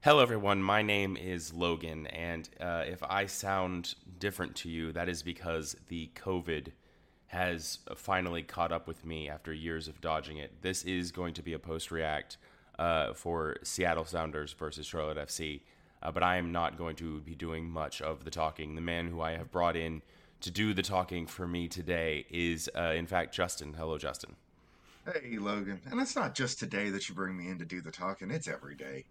Hello, everyone. My name is Logan, and uh, if I sound different to you, that is because the COVID has finally caught up with me after years of dodging it. This is going to be a post react uh, for Seattle Sounders versus Charlotte FC, uh, but I am not going to be doing much of the talking. The man who I have brought in to do the talking for me today is, uh, in fact, Justin. Hello, Justin. Hey, Logan. And it's not just today that you bring me in to do the talking, it's every day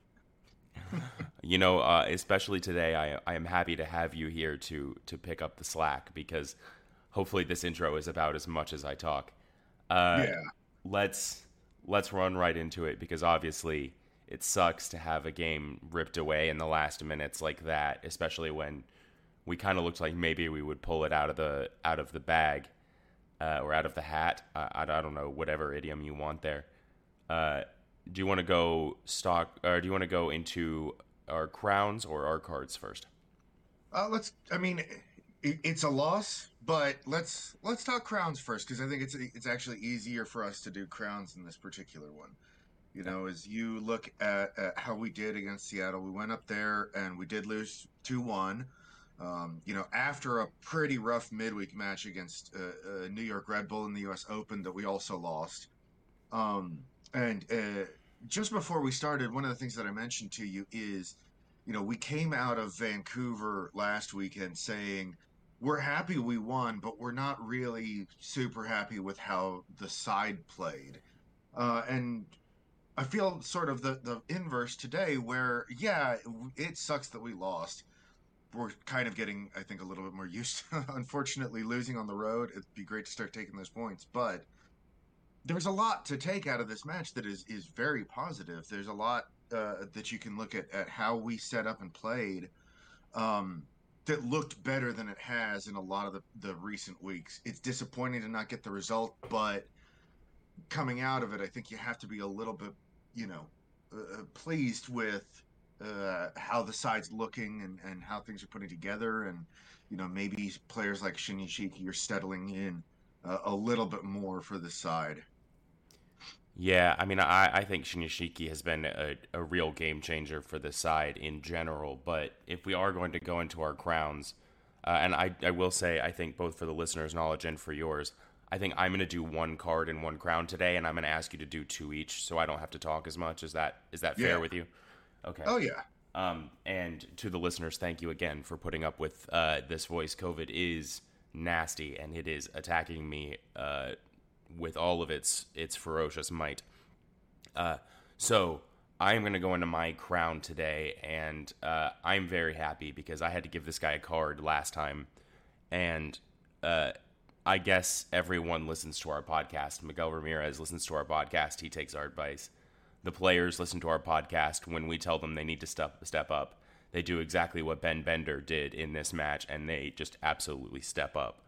you know, uh, especially today, I, I am happy to have you here to to pick up the slack because hopefully this intro is about as much as I talk. Uh, yeah. Let's let's run right into it because obviously it sucks to have a game ripped away in the last minutes like that, especially when we kind of looked like maybe we would pull it out of the out of the bag uh, or out of the hat. I, I, don't know whatever idiom you want there. Uh, do you want to go stock or do you want to go into our crowns or our cards first? Uh, let's. I mean, it, it's a loss, but let's let's talk crowns first because I think it's it's actually easier for us to do crowns in this particular one. You know, as you look at, at how we did against Seattle, we went up there and we did lose two one. Um, you know, after a pretty rough midweek match against uh, uh, New York Red Bull in the U.S. Open that we also lost. Um, and uh, just before we started, one of the things that I mentioned to you is, you know, we came out of Vancouver last weekend saying we're happy we won, but we're not really super happy with how the side played. Uh, and I feel sort of the, the inverse today, where, yeah, it sucks that we lost. We're kind of getting, I think, a little bit more used to, unfortunately, losing on the road. It'd be great to start taking those points. But there's a lot to take out of this match that is is very positive. There's a lot uh, that you can look at at how we set up and played um, that looked better than it has in a lot of the, the recent weeks. It's disappointing to not get the result, but coming out of it, I think you have to be a little bit, you know, uh, pleased with uh, how the side's looking and, and how things are putting together, and you know maybe players like Shinyashiki are settling in uh, a little bit more for the side. Yeah, I mean, I, I think Shinyashiki has been a, a real game changer for the side in general. But if we are going to go into our crowns, uh, and I, I will say, I think both for the listeners' knowledge and for yours, I think I'm going to do one card and one crown today, and I'm going to ask you to do two each, so I don't have to talk as much. Is that is that fair yeah. with you? Okay. Oh yeah. Um, and to the listeners, thank you again for putting up with uh, this voice. COVID is nasty, and it is attacking me uh, with all of its its ferocious might. Uh, so I'm going to go into my crown today, and uh, I'm very happy because I had to give this guy a card last time, and uh, I guess everyone listens to our podcast. Miguel Ramirez listens to our podcast. He takes our advice. The players listen to our podcast when we tell them they need to step step up. They do exactly what Ben Bender did in this match, and they just absolutely step up.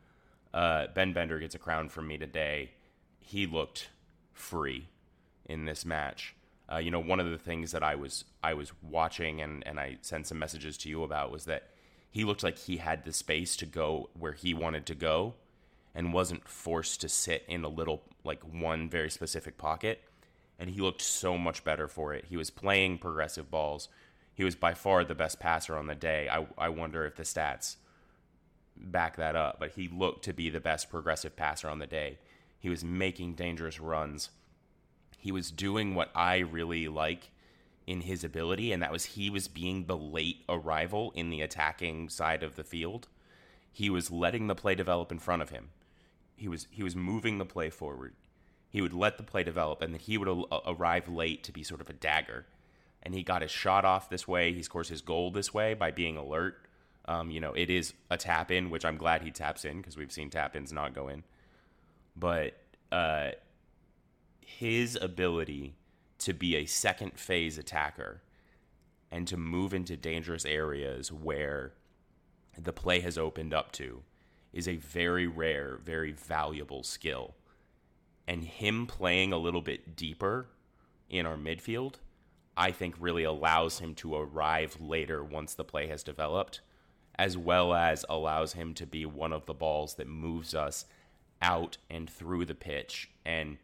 Uh, ben Bender gets a crown from me today he looked free in this match. Uh, you know, one of the things that I was I was watching and and I sent some messages to you about was that he looked like he had the space to go where he wanted to go and wasn't forced to sit in a little like one very specific pocket and he looked so much better for it. He was playing progressive balls. He was by far the best passer on the day. I I wonder if the stats back that up, but he looked to be the best progressive passer on the day. He was making dangerous runs. He was doing what I really like in his ability, and that was he was being the late arrival in the attacking side of the field. He was letting the play develop in front of him. He was he was moving the play forward. He would let the play develop, and then he would a- arrive late to be sort of a dagger. And he got his shot off this way. He scores his goal this way by being alert. Um, you know, it is a tap in, which I'm glad he taps in because we've seen tap ins not go in but uh, his ability to be a second phase attacker and to move into dangerous areas where the play has opened up to is a very rare, very valuable skill. And him playing a little bit deeper in our midfield, I think really allows him to arrive later once the play has developed, as well as allows him to be one of the balls that moves us out and through the pitch. And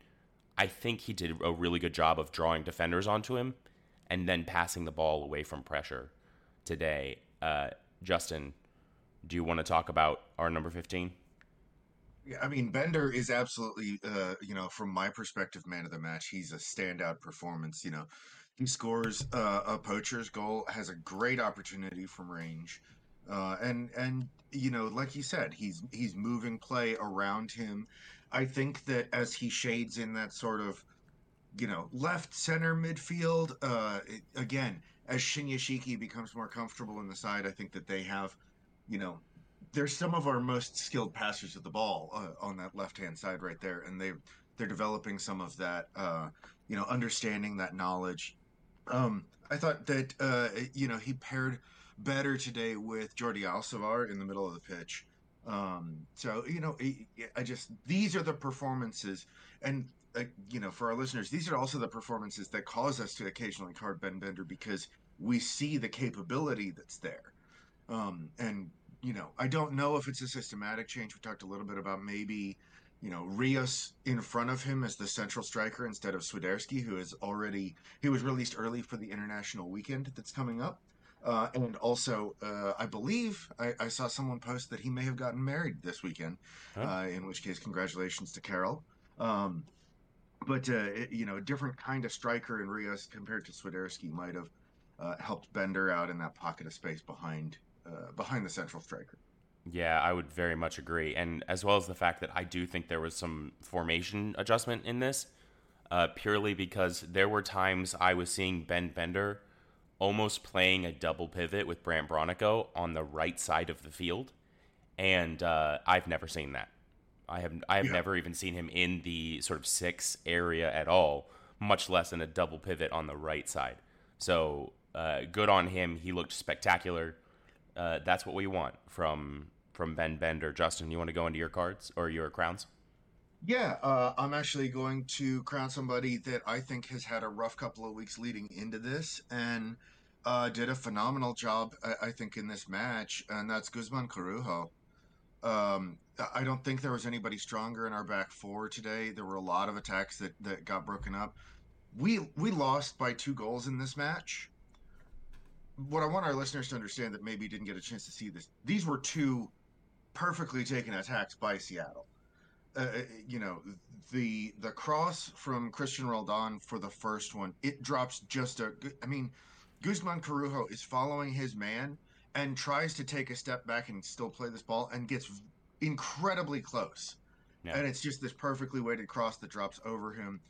I think he did a really good job of drawing defenders onto him and then passing the ball away from pressure today. Uh, Justin, do you want to talk about our number 15? Yeah, I mean, Bender is absolutely, uh, you know, from my perspective, man of the match. He's a standout performance. You know, he scores uh, a poacher's goal, has a great opportunity from range, uh, and and you know, like you said, he's he's moving play around him. I think that as he shades in that sort of, you know, left center midfield, uh, again, as Shinyashiki becomes more comfortable in the side, I think that they have, you know, they're some of our most skilled passers of the ball uh, on that left hand side right there, and they they're developing some of that, uh, you know, understanding that knowledge. Um, I thought that uh, you know he paired better today with Jordy Alcivar in the middle of the pitch. Um, so you know, I just these are the performances, and uh, you know, for our listeners, these are also the performances that cause us to occasionally card Ben Bender because we see the capability that's there. Um, and you know, I don't know if it's a systematic change. We talked a little bit about maybe, you know, Rios in front of him as the central striker instead of Swiderski, who is already he was released early for the international weekend that's coming up. Uh, and also, uh, I believe I, I, saw someone post that he may have gotten married this weekend. Huh? Uh, in which case, congratulations to Karol. Um, but uh, it, you know, a different kind of striker in Rios compared to Swiderski might have uh, helped Bender out in that pocket of space behind uh, behind the central striker. Yeah, I would very much agree, and as well as the fact that I do think there was some formation adjustment in this, uh, purely because there were times I was seeing Ben Bender almost playing a double pivot with Brandt Bronico on the right side of the field, and uh, I've never seen that. I have I have yeah. never even seen him in the sort of six area at all, much less in a double pivot on the right side. So uh, good on him. He looked spectacular uh, that's what we want from from Ben Bender. Justin, you want to go into your cards or your crowns? Yeah, uh, I'm actually going to crown somebody that I think has had a rough couple of weeks leading into this and uh, did a phenomenal job, I, I, think, in this match, and that's Guzman Corujo. Um, I don't think there was anybody stronger in our back four today. There were a lot of attacks that, that got broken up. We we lost by two goals in this match what I want our listeners to understand that maybe didn't get a chance to see this, these were two perfectly taken attacks by Seattle. Uh, uh, you know, the the cross from Cristian Roldan for the first one, it drops just a. I mean, Guzman Corujo is following his man and tries to take a step back and still play this ball and gets incredibly close. Yeah. And it's just this perfectly weighted cross that drops over him.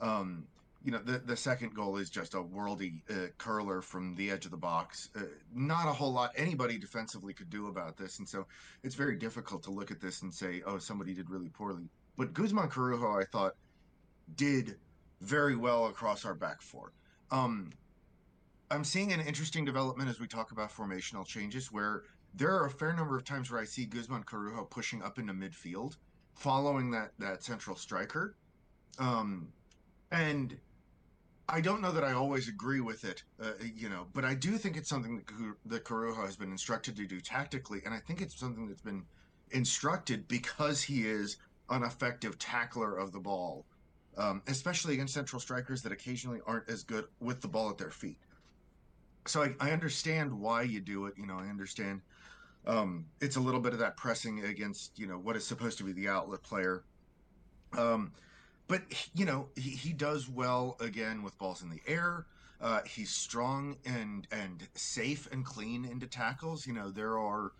Um, you know, the, the second goal is just a worldy uh, curler from the edge of the box. Uh, not a whole lot anybody defensively could do about this. And so it's very difficult to look at this and say, oh, somebody did really poorly. But Guzman Corujo, I thought, did very well across our back four. Um, I'm seeing an interesting development as we talk about formational changes where there are a fair number of times where I see Guzman Corujo pushing up into midfield, following that, that central striker. Um, and I don't know that I always agree with it, uh, you know, but I do think it's something that, that Corujo has been instructed to do tactically, and I think it's something that's been instructed because he is an effective tackler of the ball, um, especially against central strikers that occasionally aren't as good with the ball at their feet. So I, I understand why you do it. You know, I understand um, it's a little bit of that pressing against you know what is supposed to be the outlet player. Um, but you know he, he does well again with balls in the air. Uh, he's strong and and safe and clean into tackles. You know there are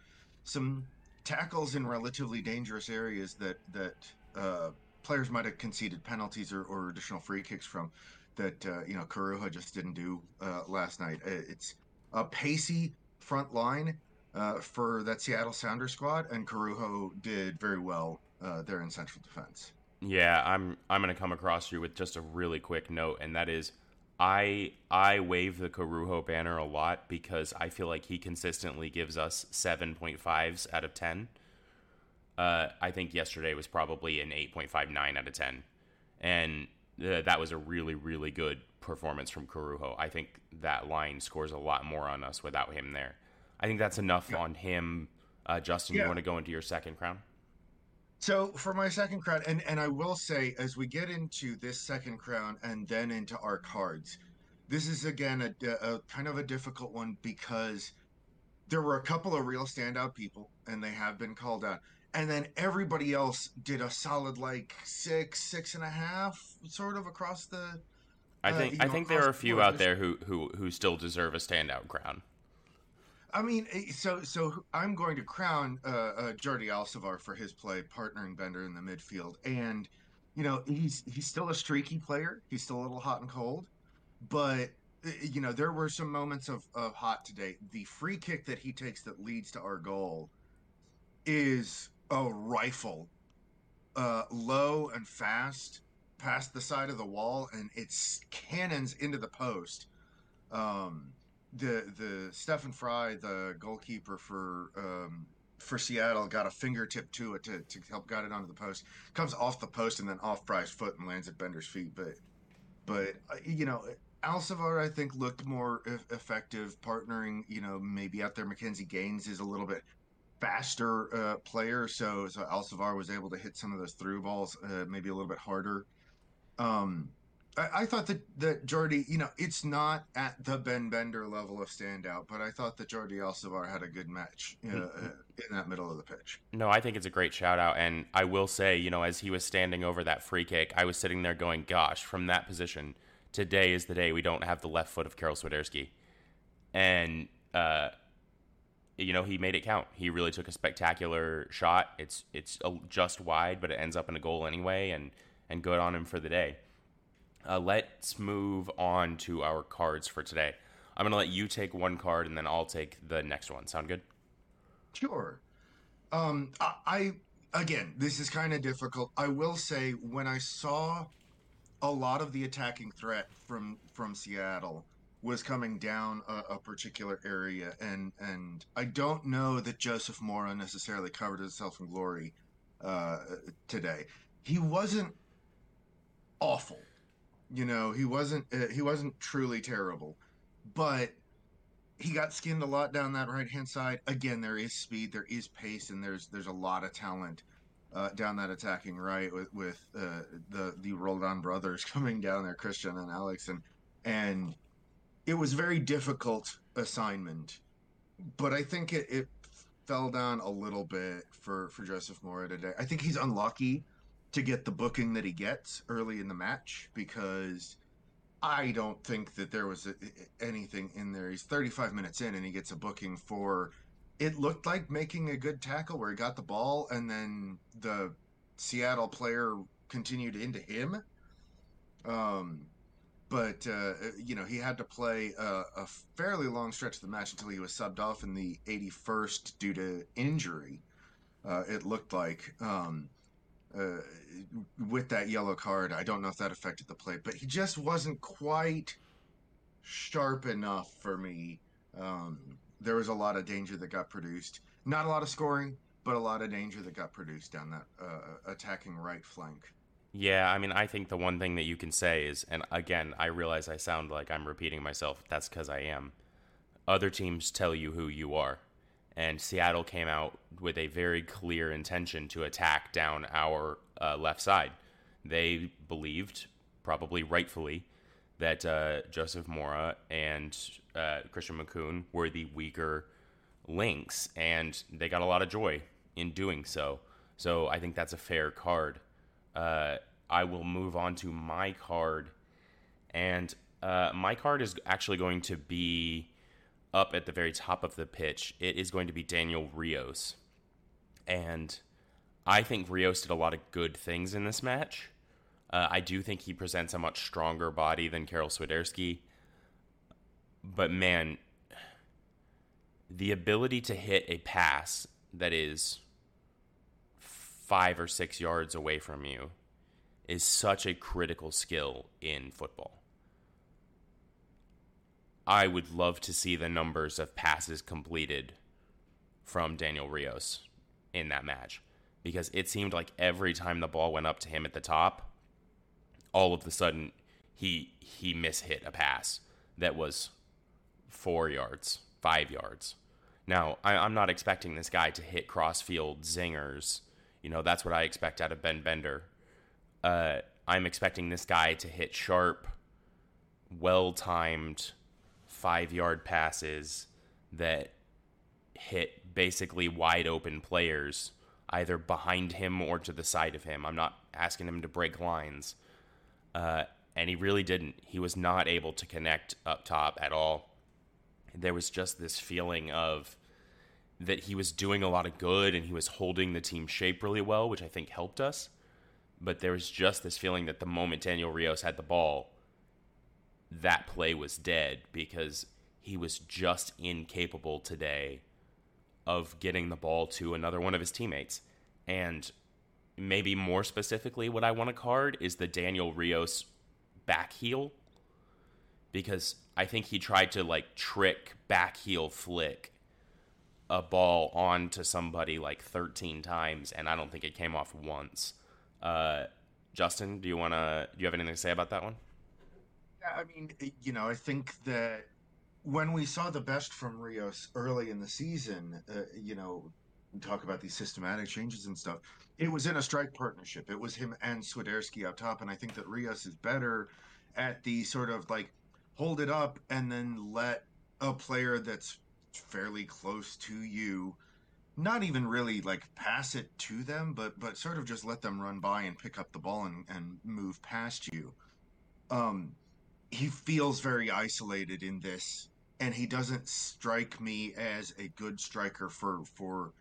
some tackles in relatively dangerous areas that that uh, players might have conceded penalties or, or additional free kicks from that uh, you know Corujo just didn't do uh, last night. It's a pacey front line uh, for that Seattle Sounder squad, and Corujo did very well uh, there in central defense. Yeah, I'm I'm gonna come across you with just a really quick note, and that is, I I wave the Corujo banner a lot because I feel like he consistently gives us seven point fives out of ten. Uh, I think yesterday was probably an eight point five nine out of ten, and uh, that was a really really good performance from Corujo. I think that line scores a lot more on us without him there. I think that's enough yeah. on him. Uh, Justin, yeah. you want to go into your second crown? So for my second crown, and and I will say, as we get into this second crown and then into our cards, this is again a, a, kind of a difficult one because there were a couple of real standout people, and they have been called out. And then everybody else did a solid like six, six and a half, sort of across the. I uh, think uh, I know, think there are a few out there who, who who still deserve a standout crown. I mean, eh, so so I'm going to crown uh, uh, Jordy Alcivar for his play, partnering Bender in the midfield, and you know he's he's still a streaky player. He's still a little hot and cold, but eh, you know there were some moments of, of hot today. The free kick that he takes that leads to our goal is a rifle, uh, low and fast past the side of the wall, and it's cannons into the post. Um, the the Stefan Frei, the goalkeeper for um, for Seattle, got a fingertip to it to, to help guide it onto the post. Comes off the post and then off Frei's foot and lands at Bender's feet. But but uh, you know, Alcivar I think looked more effective partnering. You know, maybe out there McKinze Gaines is a little bit faster uh, player, so so Alcivar was able to hit some of those through balls uh, maybe a little bit harder. Um, I, I, thought that that Jordy, you know, it's not at the Ben Bender level of standout, but I thought that Jordy Alcivar had a good match uh, mm-hmm. in that middle of the pitch. No, I think it's a great shout out, and I will say, you know, as he was standing over that free kick, I was sitting there going, "Gosh, from that position, today is the day we don't have the left foot of Karol Swiderski," and uh, you know, he made it count. He really took a spectacular shot. It's it's just wide, but it ends up in a goal anyway, and and good on him for the day. Uh, let's move on to our cards for today. I'm going to let you take one card and then I'll take the next one. Sound good? Sure. Um, I, I again, this is kind of difficult. I will say when I saw a lot of the attacking threat from from Seattle was coming down a, a, particular area, and and I don't know that Joseph Mora necessarily covered himself in glory uh, today. He wasn't awful. You know, he wasn't uh, he wasn't truly terrible, but he got skinned a lot down that right hand side. Again, there is speed, there is pace, and there's there's a lot of talent uh, down that attacking right with with uh, the the Roldan brothers coming down there, Cristian and Alex, and and it was very difficult assignment, but I think it, it fell down a little bit for for Joseph Mora today. I think he's unlucky to get the booking that he gets early in the match because I don't think that there was a, anything in there. He's 35 minutes in and he gets a booking for it looked like making a good tackle where he got the ball and then the Seattle player continued into him. Um, but uh, you know he had to play a, a, fairly long stretch of the match until he was subbed off in the 81st due to injury. Uh, it looked like. Um, uh, with that yellow card. I don't know if that affected the play, but he just wasn't quite sharp enough for me. Um, there was a lot of danger that got produced. Not a lot of scoring, but a lot of danger that got produced down that uh, attacking right flank. Yeah, I mean, I think the one thing that you can say is, and again, I realize I sound like I'm repeating myself. That's because I am. Other teams tell you who you are and Seattle came out with a very clear intention to attack down our uh, left side. They believed, probably rightfully, that uh, Joseph Mora and uh, Christian Makoun were the weaker links, and they got a lot of joy in doing so. So I think that's a fair card. Uh, I will move on to my card, and uh, my card is actually going to be up at the very top of the pitch, it is going to be Daniel Rios. And I think Rios did a lot of good things in this match. Uh, I do think he presents a much stronger body than Karol Swiderski. But man, the ability to hit a pass that is five or six yards away from you is such a critical skill in football. I would love to see the numbers of passes completed from Daniel Rios in that match because it seemed like every time the ball went up to him at the top, all of a sudden he he mishit a pass that was four yards, five yards. Now I, am not expecting this guy to hit crossfield zingers. You know that's what I expect out of Ben Bender. Uh, I'm expecting this guy to hit sharp well timed five yard passes that hit basically wide open players either behind him or to the side of him. I'm not asking him to break lines. Uh, and he really didn't. He was not able to connect up top at all. There was just this feeling of that he was doing a lot of good and he was holding the team shape really well, which I think helped us. But there was just this feeling that the moment Daniel Rios had the ball, that play was dead because he was just incapable today of getting the ball to another one of his teammates. And maybe more specifically, what I want to card is the Daniel Rios back heel because I think he tried to like trick back heel flick a ball onto somebody like 13 times, and I don't think it came off once. Uh, Justin, do you want to? Do you have anything to say about that one? I mean, you know, I think that when we saw the best from Rios early in the season, uh, you know, talk about these systematic changes and stuff. It was in a strike partnership. It was him and Swiderski up top, and I think that Rios is better at the sort of like hold it up and then let a player that's fairly close to you not even really like pass it to them but but sort of just let them run by and pick up the ball and, and move past you um he feels very isolated in this and he doesn't strike me as a good striker for for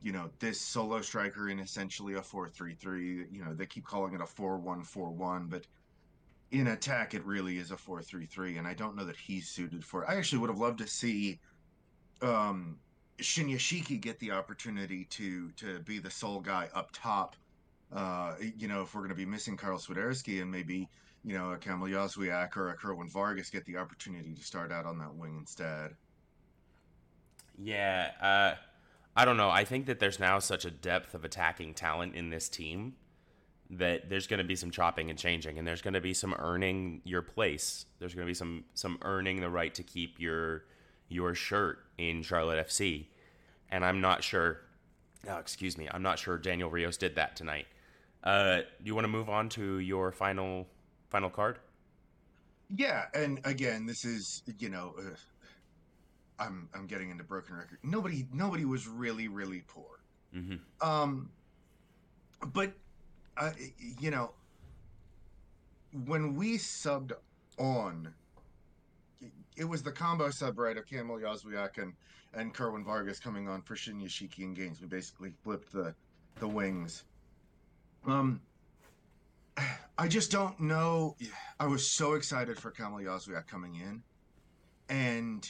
you know this solo striker in essentially a 4-3-3 you know they keep calling it a 4-1-4-1 but in attack it really is a 4-3-3 and I don't know that he's suited for it. I actually would have loved to see um Shinyashiki get the opportunity to to be the sole guy up top uh you know if we're going to be missing Karol Swiderski and maybe you know, a Kamil Jozwiak or a Kerwin Vargas get the opportunity to start out on that wing instead. Yeah, uh, I don't know. I think that there's now such a depth of attacking talent in this team that there's going to be some chopping and changing, and there's going to be some earning your place. There's going to be some some earning the right to keep your your shirt in Charlotte FC, and I'm not sure. Oh, excuse me. I'm not sure Daniel Rios did that tonight. Uh, do you want to move on to your final final card? Yeah, and again, this is you know, uh, I'm I'm getting into broken record. Nobody nobody was really really poor. Mm-hmm. Um, but uh, you know, when we subbed on, it was the combo sub right of Kamil Jozwiak and and Kerwin Vargas coming on for Shinyashiki and Gaines. We basically flipped the the wings. Um, I just don't know. I was so excited for Kamil Jozwiak coming in, and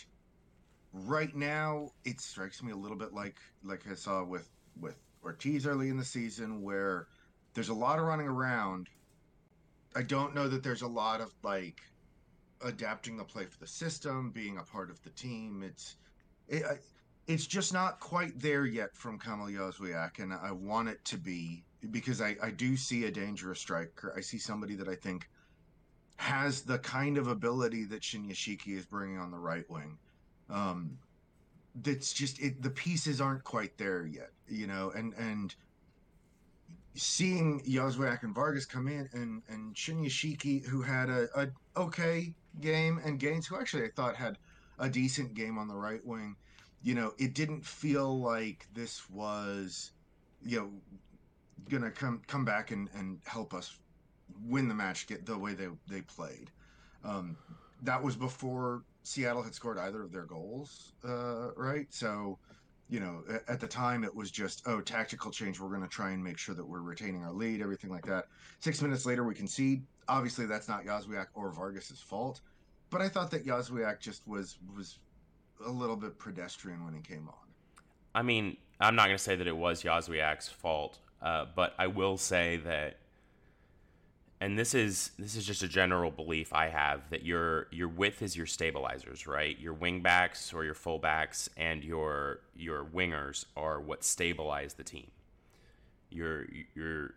right now it strikes me a little bit like like I saw with with Ortiz early in the season, where there's a lot of running around. I don't know that there's a lot of like adapting the play for the system, being a part of the team. It's it, it's just not quite there yet from Kamil Jozwiak, and I want it to be because I, I do see a dangerous striker. I see somebody that I think has the kind of ability that Shinyashiki is bringing on the right wing. Um, that's just it. The pieces aren't quite there yet, you know, and and seeing Jozwiak and Vargas come in and and Shinyashiki, who had a, a okay game, and Gaines, who actually I thought had a decent game on the right wing. You know, it didn't feel like this was, you know, gonna come come back and, and help us win the match get the way they they played. Um, that was before Seattle had scored either of their goals, uh, right? So, you know, at the time it was just oh tactical change. We're going to try and make sure that we're retaining our lead, everything like that. Six minutes later, we concede. Obviously, that's not Jozwiak or Vargas's fault, but I thought that Jozwiak just was was a little bit pedestrian when he came on. I mean, I'm not going to say that it was Jozwiak's fault. Uh, but I will say that, and this is this is just a general belief I have that your your width is your stabilizers, right? Your wingbacks or your fullbacks and your your wingers are what stabilize the team. Your your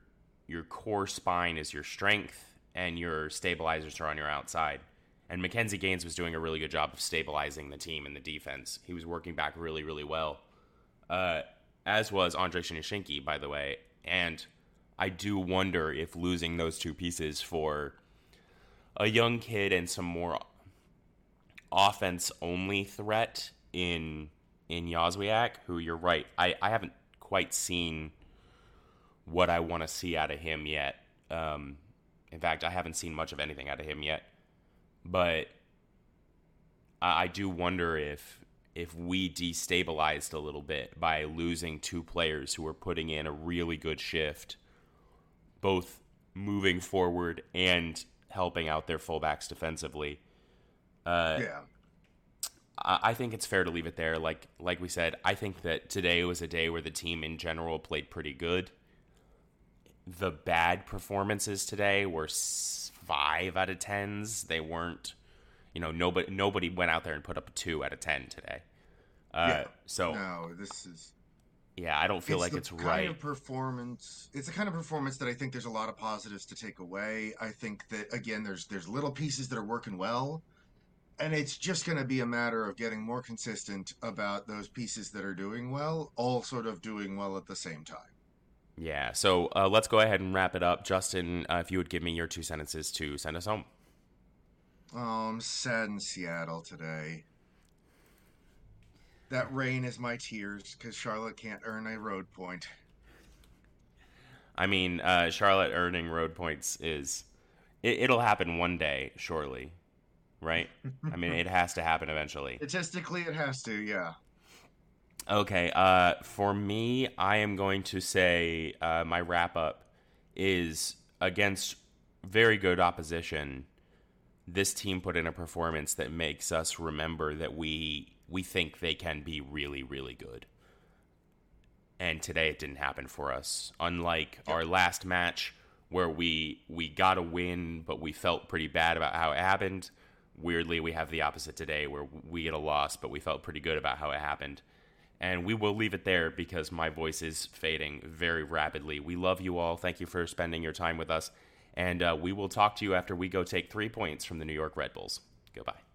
your core spine is your strength, and your stabilizers are on your outside. And McKinze Gaines was doing a really good job of stabilizing the team and the defense. He was working back really, really well. Uh, as was Andrei Shinyashiki, by the way. And I do wonder if losing those two pieces for a young kid and some more offense only threat in in Jozwiak, who you're right. I, I haven't quite seen what I want to see out of him yet. Um, in fact, I haven't seen much of anything out of him yet. But I, I do wonder if if we destabilized a little bit by losing two players who were putting in a really good shift, both moving forward and helping out their fullbacks defensively. Uh, yeah. I think it's fair to leave it there. Like like we said, I think that today was a day where the team in general played pretty good. The bad performances today were five out of tens. They weren't, you know, nobody nobody went out there and put up a two out of ten today. Uh, yeah. So no, this is yeah, I don't feel it's like the it's kind right. of performance. It's the kind of performance that I think there's a lot of positives to take away. I think that again, there's there's little pieces that are working well, and it's just going to be a matter of getting more consistent about those pieces that are doing well, all sort of doing well at the same time. Yeah. So uh, let's go ahead and wrap it up, Justin. Uh, if you would give me your two sentences to send us home. Oh, I'm sad in Seattle today. That rain is my tears because Charlotte can't earn a road point. I mean, uh, Charlotte earning road points is it, it'll happen one day, surely, right? I mean, it has to happen eventually. Statistically, it has to, yeah. Okay. Uh, for me, I am going to say uh, my wrap up is against very good opposition. This team put in a performance that makes us remember that we we think they can be really really good. And today it didn't happen for us. Unlike our last match where we we got a win but we felt pretty bad about how it happened. Weirdly, we have the opposite today where we get a loss but we felt pretty good about how it happened. And we will leave it there because my voice is fading very rapidly. We love you all. Thank you for spending your time with us. And uh, we will talk to you after we go take three points from the New York Red Bulls. Goodbye.